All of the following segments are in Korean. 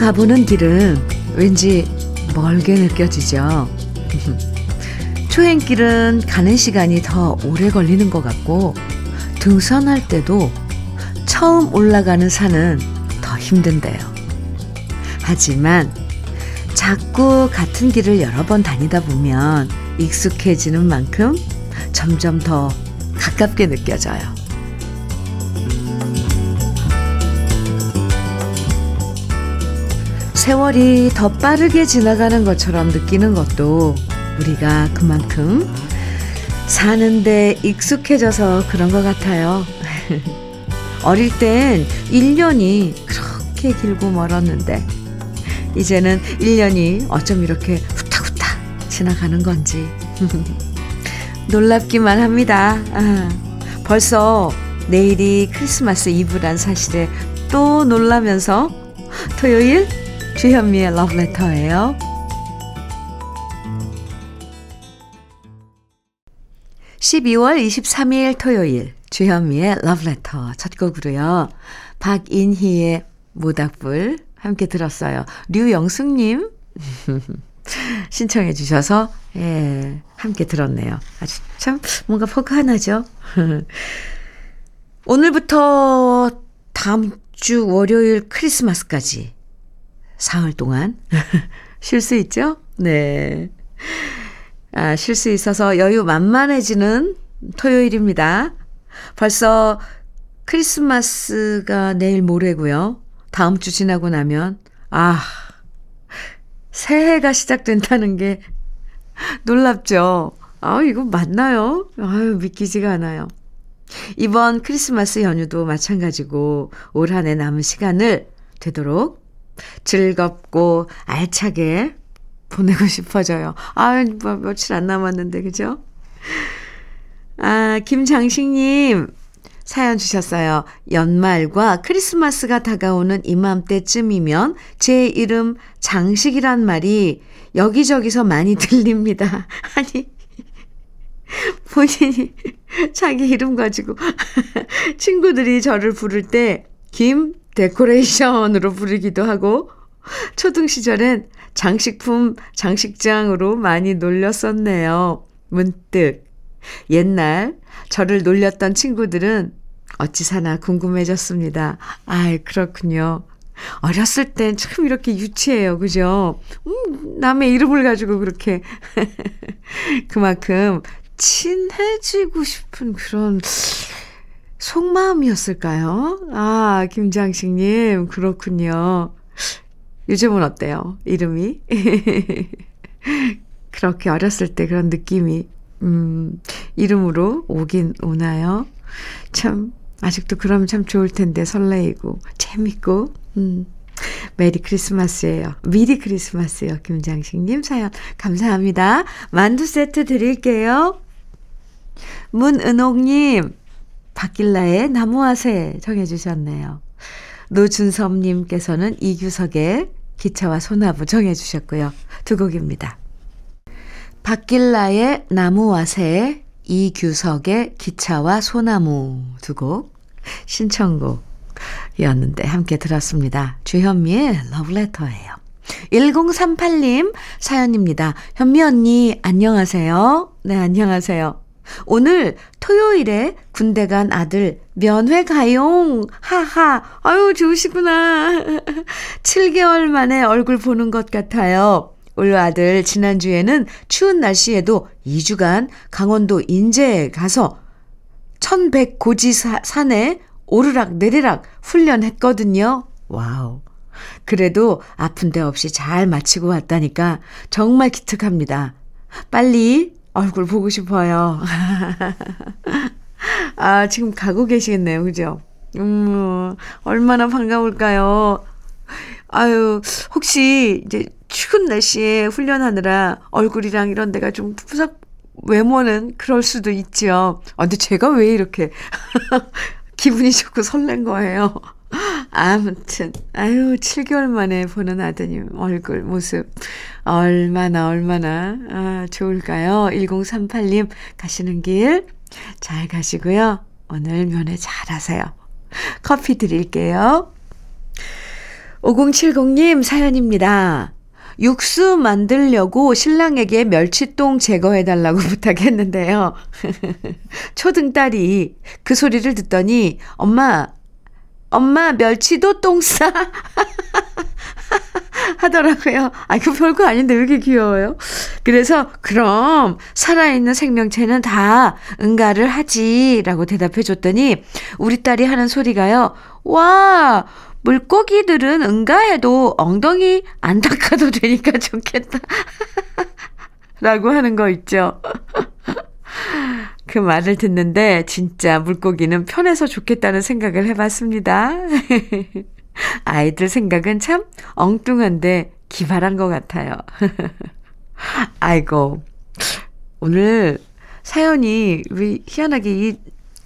가보는 길은 왠지 멀게 느껴지죠. 초행길은 가는 시간이 더 오래 걸리는 것 같고, 등산할 때도 처음 올라가는 산은 더 힘든데요. 하지만 자꾸 같은 길을 여러 번 다니다 보면 익숙해지는 만큼 점점 더 가깝게 느껴져요. 세월이 더 빠르게 지나가는 것처럼 느끼는 것도 우리가 그만큼 사는데 익숙해져서 그런 것 같아요. 어릴 땐 1년이 그렇게 길고 멀었는데, 이제는 1년이 어쩜 이렇게 후딱후딱 지나가는 건지. 놀랍기만 합니다. 아, 벌써 내일이 크리스마스 이브란 사실에 또 놀라면서 토요일 주현미의 러브레터예요. 12월 23일 토요일 주현미의 러브레터 첫 곡으로요. 박인희의 모닥불 함께 들었어요. 류영숙님 신청해 주셔서 예, 함께 들었네요. 아주 참 뭔가 포근하죠. 오늘부터 다음 주 월요일 크리스마스까지 사흘 동안 쉴 수 있죠? 네. 아, 쉴 수 있어서 여유 만만해지는 토요일입니다. 벌써 크리스마스가 내일 모레고요. 다음 주 지나고 나면 아 새해가 시작된다는 게 놀랍죠. 아 이거 맞나요? 아유 믿기지가 않아요. 이번 크리스마스 연휴도 마찬가지고 올 한 해 남은 시간을 되도록 즐겁고 알차게 보내고 싶어져요. 아, 뭐, 며칠 안 남았는데, 그죠? 아, 김장식님, 사연 주셨어요. 연말과 크리스마스가 다가오는 이맘때쯤이면 제 이름 장식이란 말이 여기저기서 많이 들립니다. 아니, 본인이 자기 이름 가지고 친구들이 저를 부를 때 김 데코레이션으로 부르기도 하고 초등 시절엔 장식품 장식장으로 많이 놀렸었네요. 문득 옛날 저를 놀렸던 친구들은 어찌 사나 궁금해졌습니다. 아이, 그렇군요. 어렸을 땐 참 이렇게 유치해요. 그죠? 음, 남의 이름을 가지고 그렇게. 그만큼 친해지고 싶은 그런 속마음이었을까요? 아, 김장식님, 그렇군요. 요즘은 어때요? 이름이? 그렇게 어렸을 때 그런 느낌이, 음, 이름으로 오긴 오나요? 참, 아직도 그러면 참 좋을 텐데, 설레이고, 재밌고, 음. 메리 크리스마스예요. 미리 크리스마스요. 김장식님 사연 감사합니다. 만두 세트 드릴게요. 문은옥님, 박길라의 나무아새 정해주셨네요. 노준섭님께서는 이규석의 기차와 소나무 정해주셨고요. 두 곡입니다. 박길라의 나무와 새, 이규석의 기차와 소나무 두 곡 신청곡이었는데 함께 들었습니다. 주현미의 러브레터예요. 1038님 사연입니다. 현미 언니 안녕하세요. 네 안녕하세요. 오늘 토요일에 군대 간 아들 면회 가용. 하하. 아유, 좋으시구나. 7개월 만에 얼굴 보는 것 같아요. 올 아들 지난주에는 추운 날씨에도 2주간 강원도 인제에 가서 1100 고지 산에 오르락 내리락 훈련했거든요. 와우. 그래도 아픈 데 없이 잘 마치고 왔다니까 정말 기특합니다. 빨리 얼굴 보고 싶어요. 아, 지금 가고 계시겠네요. 그죠? 음, 얼마나 반가울까요? 아유, 혹시 이제 추운 날씨에 훈련하느라 얼굴이랑 이런 데가 좀 푸석, 외모는 그럴 수도 있죠. 아, 근데 제가 왜 이렇게 기분이 좋고 설렌 거예요? 아무튼, 아유, 7개월 만에 보는 아드님 얼굴, 모습. 얼마나, 얼마나, 아, 좋을까요? 1038님, 가시는 길 잘 가시고요. 오늘 면회 잘 하세요. 커피 드릴게요. 5070님 사연입니다. 육수 만들려고 신랑에게 멸치똥 제거해달라고 부탁했는데요. 초등 딸이 그 소리를 듣더니, 엄마, 엄마, 멸치도 똥 싸! 하더라고요. 아, 이거 별거 아닌데 왜 이렇게 귀여워요? 그래서, 그럼, 살아있는 생명체는 다 응가를 하지. 라고 대답해 줬더니, 우리 딸이 하는 소리가요. 와! 물고기들은 응가해도 엉덩이 안 닦아도 되니까 좋겠다. 라고 하는 거 있죠. 그 말을 듣는데 진짜 물고기는 편해서 좋겠다는 생각을 해봤습니다. 아이들 생각은 참 엉뚱한데 기발한 것 같아요. 아이고, 오늘 사연이 왜 희한하게 이,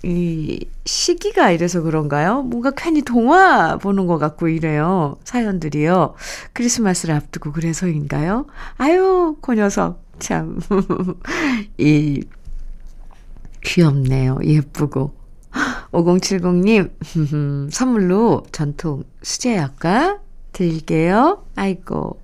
이 시기가 이래서 그런가요? 뭔가 괜히 동화 보는 것 같고 이래요. 사연들이요. 크리스마스를 앞두고 그래서인가요? 아유, 그 녀석. 참. 이, 귀엽네요. 예쁘고. 5070님, 선물로 전통 수제약과 드릴게요. 아이고.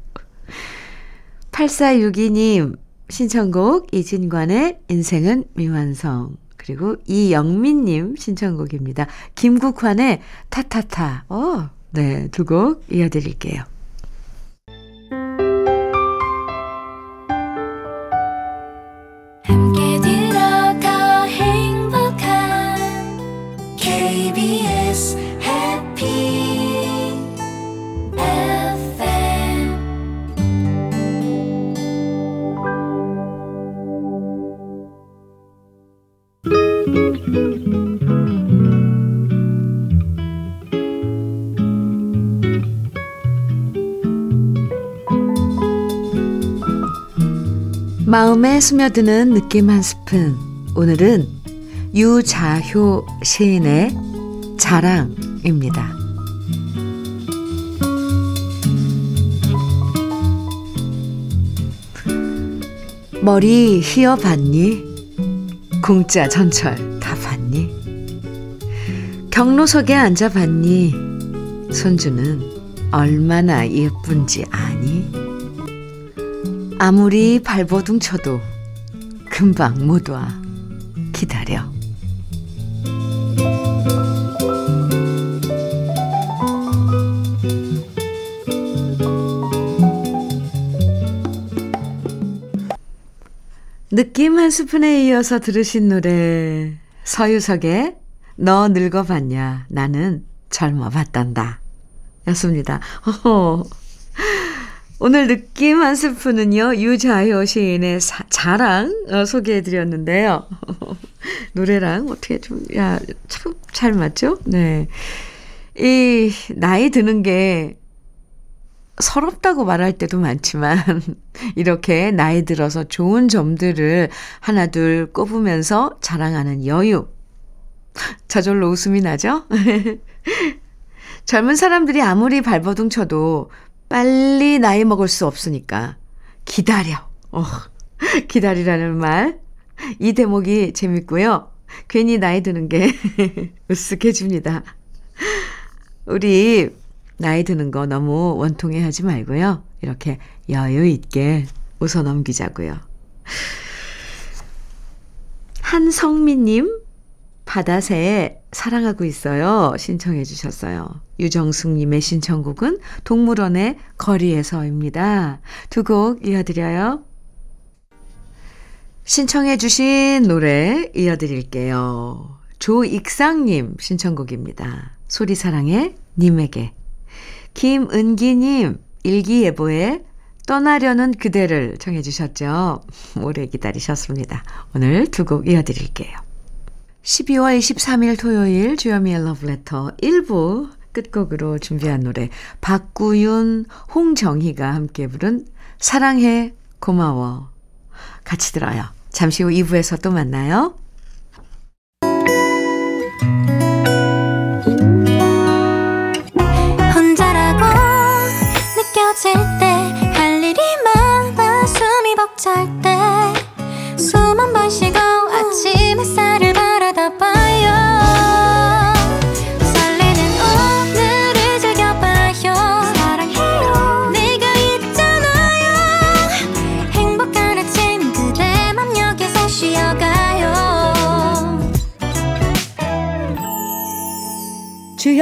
8462님, 신청곡 이진관의 인생은 미완성. 그리고 이영민님 신청곡입니다. 김국환의 타타타. 어, 네, 두 곡 이어드릴게요. 마음에 스며드는 느낌 한 스푼. 오늘은 유자효 시인의 자랑입니다. 머리 휘어 봤니? 공짜 전철 다 봤니? 경로석에 앉아 봤니? 손주는 얼마나 예쁜지 아니? 아무리 발버둥 쳐도 금방 못 와. 기다려. 느낌 한 스푼에 이어서 들으신 노래 서유석의 너 늙어봤냐 나는 젊어봤단다 였습니다. 어허. 오늘 느낌 한 스푼은요, 유자효 시인의 사, 자랑 어, 소개해 드렸는데요. 노래랑 어떻게 좀, 야, 참 잘 맞죠? 네. 이, 나이 드는 게 서럽다고 말할 때도 많지만, 이렇게 나이 들어서 좋은 점들을 하나둘 꼽으면서 자랑하는 여유. 저절로 웃음이 나죠? 젊은 사람들이 아무리 발버둥 쳐도 빨리 나이 먹을 수 없으니까 기다려. 어, 기다리라는 말. 이 대목이 재밌고요. 괜히 나이 드는 게 으쓱해집니다. 우리 나이 드는 거 너무 원통해 하지 말고요. 이렇게 여유 있게 웃어 넘기자고요. 한성민님, 바다새 사랑하고 있어요. 신청해 주셨어요. 유정숙님의 신청곡은 동물원의 거리에서입니다. 두 곡 이어드려요. 신청해 주신 노래 이어드릴게요. 조익상님 신청곡입니다. 소리사랑의 님에게. 김은기님 일기예보에 떠나려는 그대를 청해 주셨죠. 오래 기다리셨습니다. 오늘 두 곡 이어드릴게요. 12월 23일 토요일 주여미의 러브레터 1부 끝곡으로 준비한 노래 박구윤, 홍정희가 함께 부른 사랑해 고마워 같이 들어요. 잠시 후 2부에서 또 만나요. 혼자라고 느껴질 때 할 일이 많아 숨이 벅찰 때 숨 한 번 쉬고 아침 햇살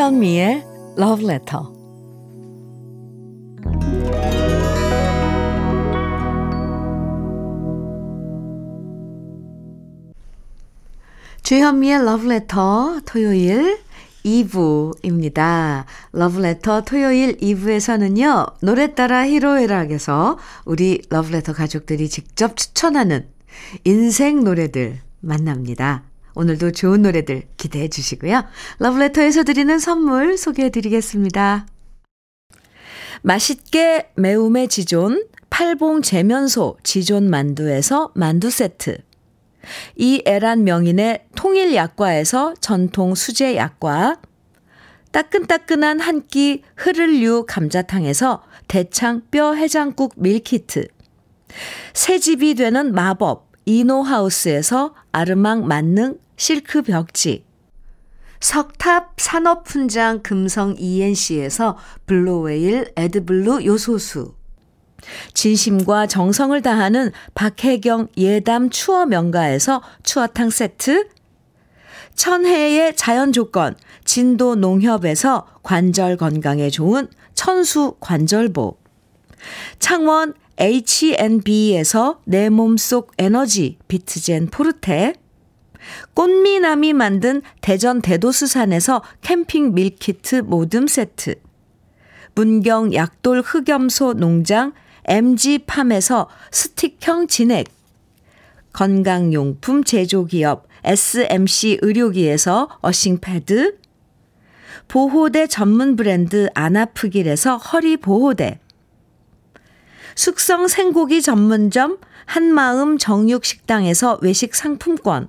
주현미의 Love Letter. 주현미의 Love Letter 토요일 2부입니다. Love Letter 토요일 2부에서는요, 노래 따라 히로에락에서 우리 Letter 가족들이 직접 추천하는 인생 노래들 만납니다. 오늘도 좋은 노래들 기대해 주시고요. 러브레터에서 드리는 선물 소개해 드리겠습니다. 맛있게 매움의 지존 팔봉 재면소 지존 만두에서 만두 세트 이 애란 명인의 통일 약과에서 전통 수제 약과 따끈따끈한 한 끼 흐를류 감자탕에서 대창 뼈 해장국 밀키트 새 집이 되는 마법 이노하우스에서 아르망 만능 실크 벽지, 석탑 산업훈장 금성 ENC에서 블로웨일 에드블루 요소수, 진심과 정성을 다하는 박혜경 예담 추어 명가에서 추어탕 세트, 천혜의 자연 조건 진도 농협에서 관절 건강에 좋은 천수 관절보, 창원 H&B에서 내 몸속 에너지 비트젠 포르테, 꽃미남이 만든 대전 대도수산에서 캠핑 밀키트 모듬 세트. 문경 약돌 흑염소 농장 MG팜에서 스틱형 진액. 건강용품 제조기업 SMC 의료기에서 earthing pad. 보호대 전문 브랜드 아나프길에서 허리보호대. 숙성 생고기 전문점 한마음 정육식당에서 외식 상품권.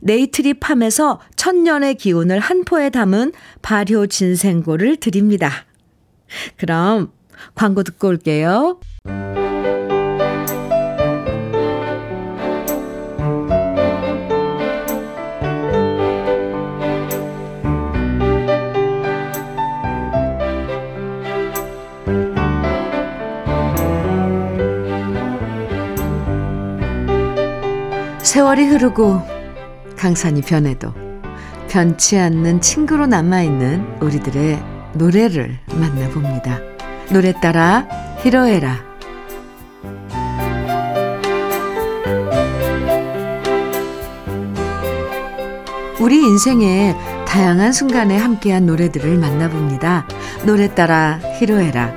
네이트리 팜에서 천년의 기운을 한 포에 담은 발효 진생고를 드립니다. 그럼 광고 듣고 올게요. 세월이 흐르고 강산이 변해도 변치 않는 친구로 남아있는 우리들의 노래를 만나봅니다. 노래 따라 히로에라. 우리 인생의 다양한 순간에 함께한 노래들을 만나봅니다. 노래 따라 히로에라.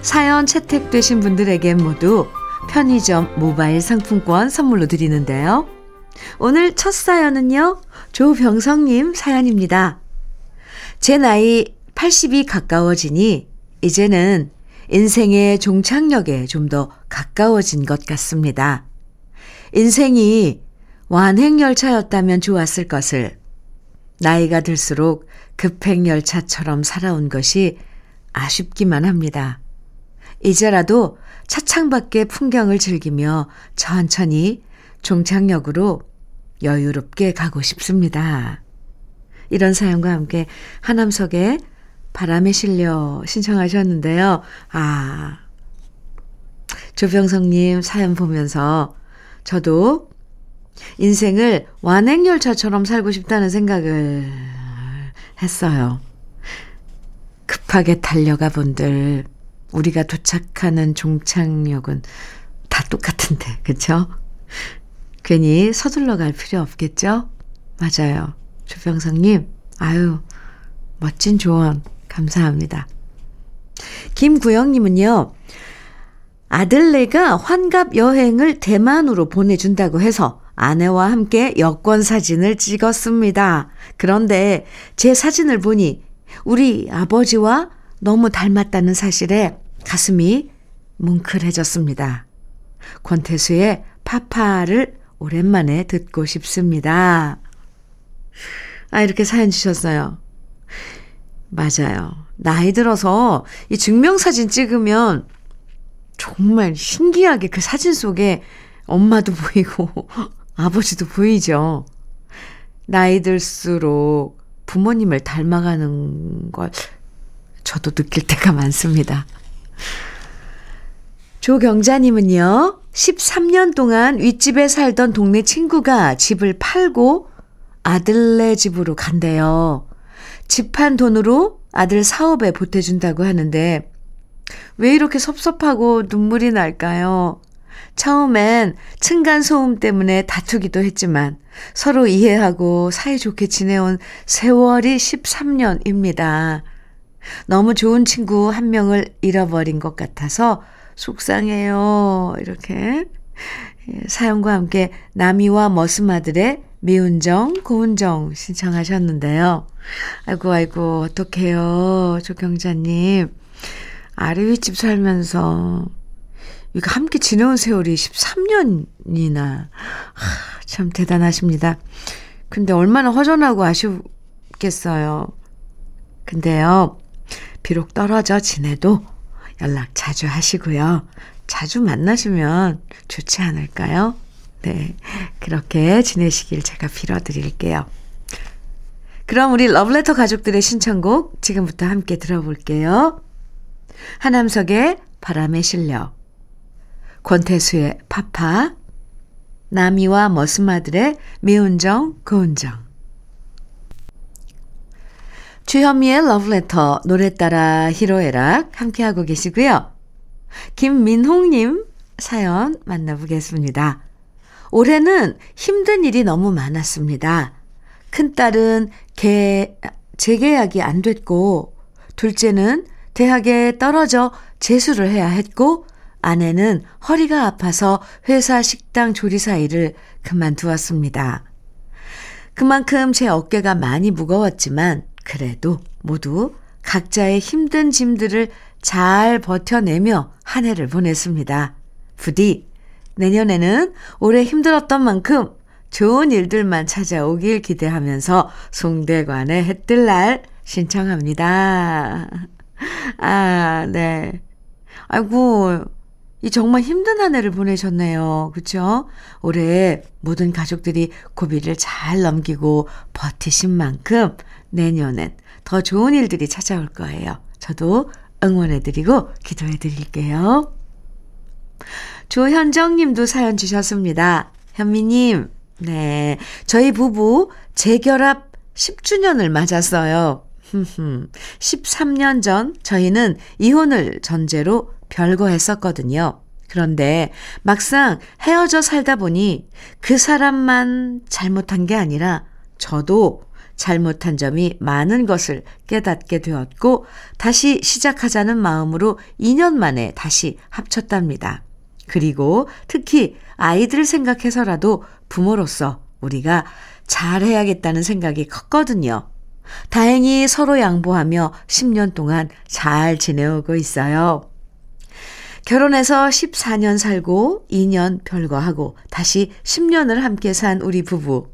사연 채택되신 분들에게 모두 편의점 모바일 상품권 선물로 드리는데요. 오늘 첫 사연은요, 조병성님 사연입니다. 제 나이 80이 가까워지니 이제는 인생의 종착역에 좀 더 가까워진 것 같습니다. 인생이 완행열차였다면 좋았을 것을 나이가 들수록 급행열차처럼 살아온 것이 아쉽기만 합니다. 이제라도 차창 밖의 풍경을 즐기며 천천히 종착역으로 여유롭게 가고 싶습니다. 이런 사연과 함께 하남석의 바람에 실려 신청하셨는데요. 아, 조병성님 사연 보면서 저도 인생을 완행열차처럼 살고 싶다는 생각을 했어요. 급하게 달려가 본들, 우리가 도착하는 종착역은 다 똑같은데, 그쵸? 괜히 서둘러 갈 필요 없겠죠? 맞아요. 조병성님, 아유, 멋진 조언, 감사합니다. 김구영님은요, 아들네가 환갑 여행을 대만으로 보내준다고 해서 아내와 함께 여권 사진을 찍었습니다. 그런데 제 사진을 보니 우리 아버지와 너무 닮았다는 사실에 가슴이 뭉클해졌습니다. 권태수의 파파를 오랜만에 듣고 싶습니다. 아, 이렇게 사연 주셨어요. 맞아요. 나이 들어서 이 증명사진 찍으면 정말 신기하게 그 사진 속에 엄마도 보이고 아버지도 보이죠. 나이 들수록 부모님을 닮아가는 걸 저도 느낄 때가 많습니다. 조경자님은요, 13년 동안 윗집에 살던 동네 친구가 집을 팔고 아들네 집으로 간대요. 집 판 돈으로 아들 사업에 보태준다고 하는데, 왜 이렇게 섭섭하고 눈물이 날까요? 처음엔 층간소음 때문에 다투기도 했지만 서로 이해하고 사이좋게 지내온 세월이 13년입니다. 너무 좋은 친구 한 명을 잃어버린 것 같아서 속상해요. 이렇게 예, 사연과 함께 나미와 머스마들의 미운정, 고운정 신청하셨는데요. 아이고, 아이고, 어떡해요. 조경자님. 아래 윗집 살면서, 이거 함께 지내온 세월이 13년이나. 하, 참 대단하십니다. 근데 얼마나 허전하고 아쉽겠어요. 근데요, 비록 떨어져 지내도 연락 자주 하시고요. 자주 만나시면 좋지 않을까요? 네. 그렇게 지내시길 제가 빌어드릴게요. 그럼 우리 러브레터 가족들의 신청곡 지금부터 함께 들어볼게요. 하남석의 바람에 실려, 권태수의 파파, 나미와 머스마들의 미운정, 고운정. 주현미의 러브레터 노래 따라 히로에락 함께하고 계시고요. 김민홍님 사연 만나보겠습니다. 올해는 힘든 일이 너무 많았습니다. 큰딸은 개, 재계약이 안 됐고, 둘째는 대학에 떨어져 재수를 해야 했고, 아내는 허리가 아파서 회사 식당 조리사 일을 그만두었습니다. 그만큼 제 어깨가 많이 무거웠지만, 그래도 모두 각자의 힘든 짐들을 잘 버텨내며 한 해를 보냈습니다. 부디 내년에는 올해 힘들었던 만큼 좋은 일들만 찾아오길 기대하면서 송대관의 해뜰 날 신청합니다. 아, 네. 아이고, 이 정말 힘든 한 해를 보내셨네요. 그쵸? 올해 모든 가족들이 고비를 잘 넘기고 버티신 만큼 내년엔 더 좋은 일들이 찾아올 거예요. 저도 응원해드리고 기도해드릴게요. 조현정 님도 사연 주셨습니다. 현미님, 네. 저희 부부 재결합 10주년을 맞았어요. 13년 전 저희는 이혼을 전제로 별거했었거든요. 그런데 막상 헤어져 살다 보니 그 사람만 잘못한 게 아니라 저도 잘못한 점이 많은 것을 깨닫게 되었고 다시 시작하자는 마음으로 2년 만에 다시 합쳤답니다. 그리고 특히 아이들을 생각해서라도 부모로서 우리가 잘해야겠다는 생각이 컸거든요. 다행히 서로 양보하며 10년 동안 잘 지내오고 있어요. 결혼해서 14년 살고 2년 별거하고 다시 10년을 함께 산 우리 부부.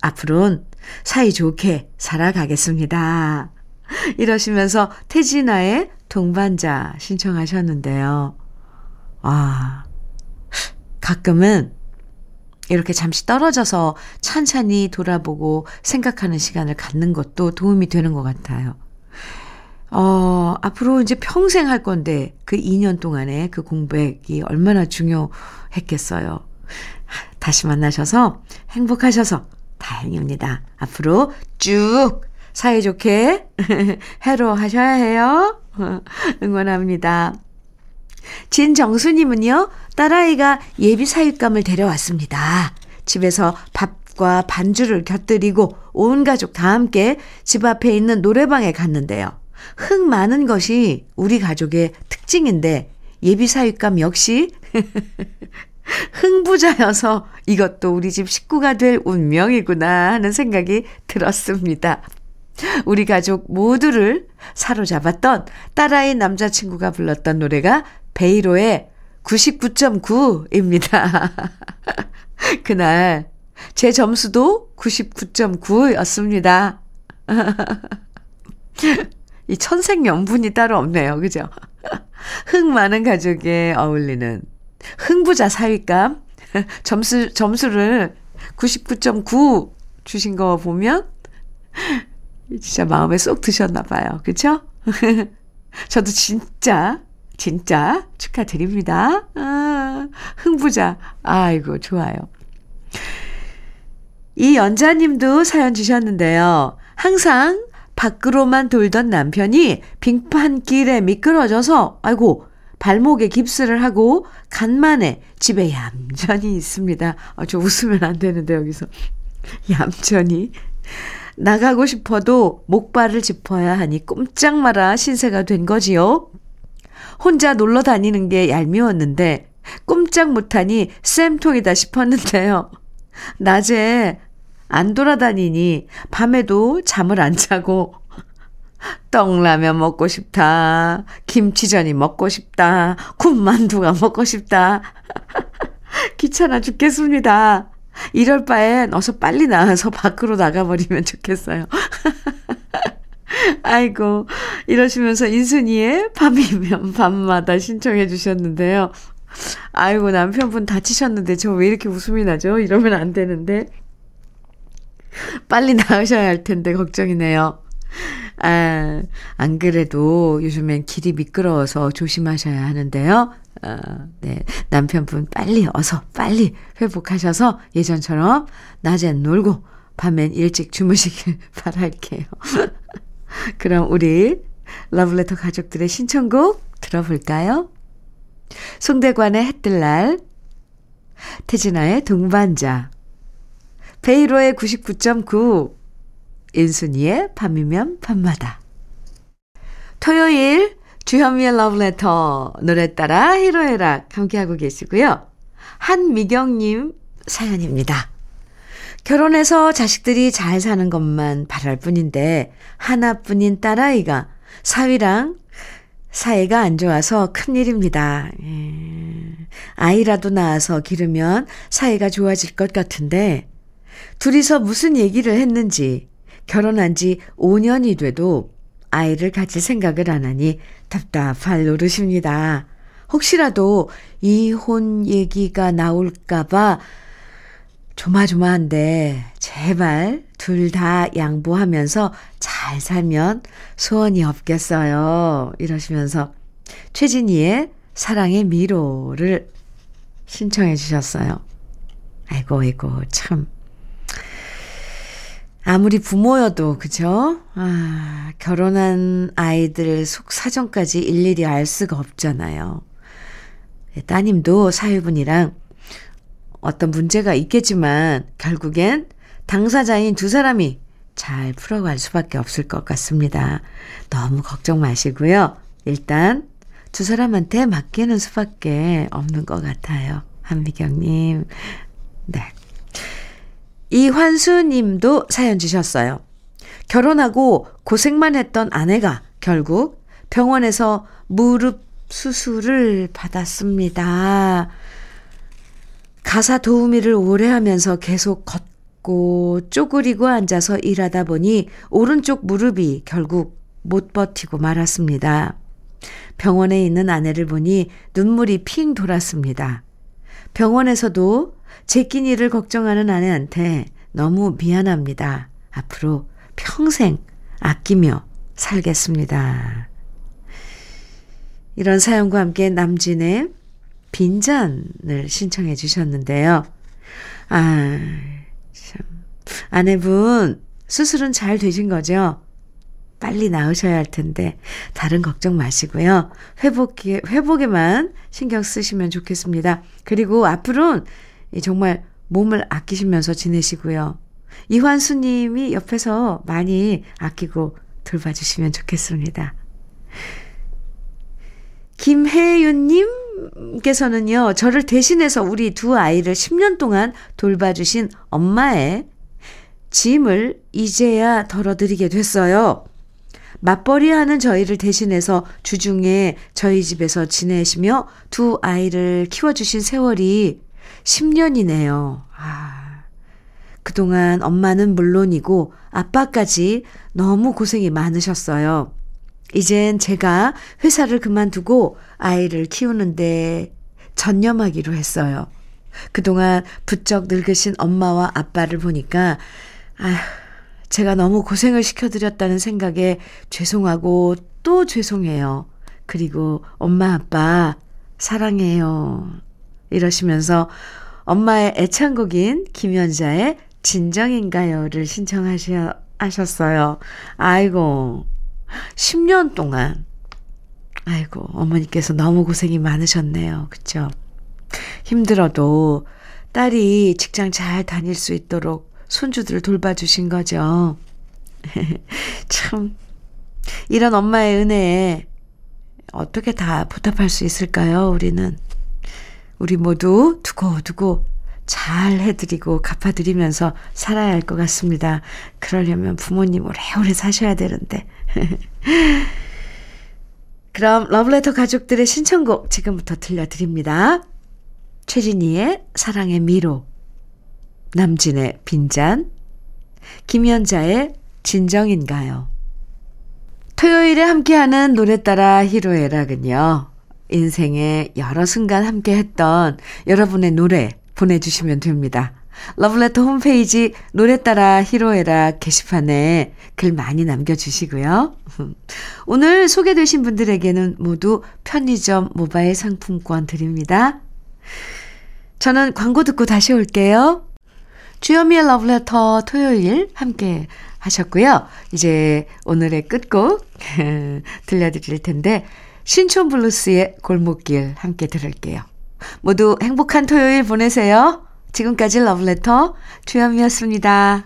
앞으로는 사이좋게 살아가겠습니다. 이러시면서 태진아의 동반자 신청하셨는데요. 아, 가끔은 이렇게 잠시 떨어져서 찬찬히 돌아보고 생각하는 시간을 갖는 것도 도움이 되는 것 같아요. 어, 앞으로 이제 평생 할 건데 그 2년 동안에 그 공백이 얼마나 중요했겠어요. 다시 만나셔서 행복하셔서 다행입니다. 앞으로 쭉 사이좋게 해로 하셔야 해요. 응원합니다. 진정수님은요, 딸아이가 예비 사육감을 데려왔습니다. 집에서 밥과 반주를 곁들이고 온 가족 다 함께 집 앞에 있는 노래방에 갔는데요. 흥 많은 것이 우리 가족의 특징인데 예비 사육감 역시 흥부자여서 이것도 우리 집 식구가 될 운명이구나 하는 생각이 들었습니다. 우리 가족 모두를 사로잡았던 딸아이 남자친구가 불렀던 노래가 베이로의 99.9입니다. 그날 제 점수도 99.9였습니다. 이 천생연분이 따로 없네요. 그죠? 흥 많은 가족에 어울리는 흥부자 사윗감. 점수, 점수를 99.9 주신 거 보면 진짜 마음에 쏙 드셨나 봐요. 그쵸? 저도 진짜, 진짜 축하드립니다. 아, 흥부자. 아이고, 좋아요. 이 연자님도 사연 주셨는데요. 항상 밖으로만 돌던 남편이 빙판길에 미끄러져서, 아이고, 발목에 깁스를 하고 간만에 집에 얌전히 있습니다. 아, 저 웃으면 안 되는데, 여기서. 얌전히. 나가고 싶어도 목발을 짚어야 하니 꼼짝 마라 신세가 된 거지요. 혼자 놀러 다니는 게 얄미웠는데 꼼짝 못하니 쌤통이다 싶었는데요. 낮에 안 돌아다니니 밤에도 잠을 안 자고 떡라면 먹고 싶다. 김치전이 먹고 싶다. 군만두가 먹고 싶다. 귀찮아 죽겠습니다. 이럴 바엔 어서 빨리 나와서 밖으로 나가버리면 좋겠어요. 아이고, 이러시면서 인순이의 밤이면 밤마다 신청해 주셨는데요. 아이고, 남편분 다치셨는데 저 왜 이렇게 웃음이 나죠? 이러면 안 되는데. 빨리 나으셔야 할 텐데 걱정이네요. 아, 안 그래도 요즘엔 길이 미끄러워서 조심하셔야 하는데요. 어, 네. 남편분 빨리, 어서 빨리 회복하셔서 예전처럼 낮엔 놀고 밤엔 일찍 주무시길 바랄게요. 그럼 우리 러블레터 가족들의 신청곡 들어볼까요? 송대관의 해뜰날, 태진아의 동반자, 베이로의 99.9, 인순이의 밤이면 밤마다. 토요일 주현미의 러브레터 노래 따라 히로에락 함께하고 계시고요. 한미경님 사연입니다. 결혼해서 자식들이 잘 사는 것만 바랄 뿐인데 하나뿐인 딸아이가 사위랑 사이가 안 좋아서 큰일입니다. 예. 아이라도 낳아서 기르면 사이가 좋아질 것 같은데 둘이서 무슨 얘기를 했는지 결혼한 지 5년이 돼도 아이를 가질 생각을 안 하니 답답할 노릇입니다. 혹시라도 이혼 얘기가 나올까봐 조마조마한데 제발 둘 다 양보하면서 잘 살면 소원이 없겠어요. 이러시면서 최진희의 사랑의 미로를 신청해 주셨어요. 아이고, 아이고, 참. 아무리 부모여도, 그죠? 아, 결혼한 아이들 속 사정까지 일일이 알 수가 없잖아요. 네, 따님도 사위분이랑 어떤 문제가 있겠지만, 결국엔 당사자인 두 사람이 잘 풀어갈 수밖에 없을 것 같습니다. 너무 걱정 마시고요. 일단 두 사람한테 맡기는 수밖에 없는 것 같아요. 한미경님. 네. 이환수 님도 사연 주셨어요. 결혼하고 고생만 했던 아내가 결국 병원에서 무릎 수술을 받았습니다. 가사 도우미를 오래 하면서 계속 걷고 쪼그리고 앉아서 일하다 보니 오른쪽 무릎이 결국 못 버티고 말았습니다. 병원에 있는 아내를 보니 눈물이 핑 돌았습니다. 병원에서도 제 끼니를 걱정하는 아내한테 너무 미안합니다. 앞으로 평생 아끼며 살겠습니다. 이런 사연과 함께 남진의 빈잔을 신청해 주셨는데요. 아, 참. 아내분, 수술은 잘 되신 거죠? 빨리 나으셔야 할 텐데, 다른 걱정 마시고요. 회복에, 회복에만 신경 쓰시면 좋겠습니다. 그리고 앞으로는 정말 몸을 아끼시면서 지내시고요. 이환수 님이 옆에서 많이 아끼고 돌봐주시면 좋겠습니다. 김혜윤 님 께서는요, 저를 대신해서 우리 두 아이를 10년 동안 돌봐주신 엄마의 짐을 이제야 덜어드리게 됐어요. 맞벌이 하는 저희를 대신해서 주중에 저희 집에서 지내시며 두 아이를 키워주신 세월이 10년이네요. 아. 그동안 엄마는 물론이고 아빠까지 너무 고생이 많으셨어요. 이젠 제가 회사를 그만두고 아이를 키우는데 전념하기로 했어요. 그동안 부쩍 늙으신 엄마와 아빠를 보니까, 아 제가 너무 고생을 시켜드렸다는 생각에 죄송하고 또 죄송해요. 그리고 엄마, 아빠, 사랑해요. 이러시면서 엄마의 애창곡인 김연자의 진정인가요를 신청하셨어요. 아이고, 10년 동안. 아이고, 어머니께서 너무 고생이 많으셨네요. 그쵸? 힘들어도 딸이 직장 잘 다닐 수 있도록 손주들을 돌봐주신 거죠. 참, 이런 엄마의 은혜에 어떻게 다 보답할 수 있을까요, 우리는? 우리 모두 두고두고 잘 해드리고 갚아드리면서 살아야 할 것 같습니다. 그러려면 부모님 오래오래 사셔야 되는데. 그럼 러브레터 가족들의 신청곡 지금부터 들려드립니다. 최진희의 사랑의 미로, 남진의 빈잔, 김연자의 진정인가요? 토요일에 함께하는 노래 따라 히로에락은요. 인생의 여러 순간 함께 했던 여러분의 노래 보내주시면 됩니다. 러브레터 홈페이지 노래 따라 히로에락 게시판에 글 많이 남겨주시고요. 오늘 소개되신 분들에게는 모두 편의점 모바일 상품권 드립니다. 저는 광고 듣고 다시 올게요. 주현미의 러브레터 토요일 함께 하셨고요. 이제 오늘의 끝곡 들려드릴 텐데 신촌 블루스의 골목길 함께 들을게요. 모두 행복한 토요일 보내세요. 지금까지 러브레터 주현미였습니다.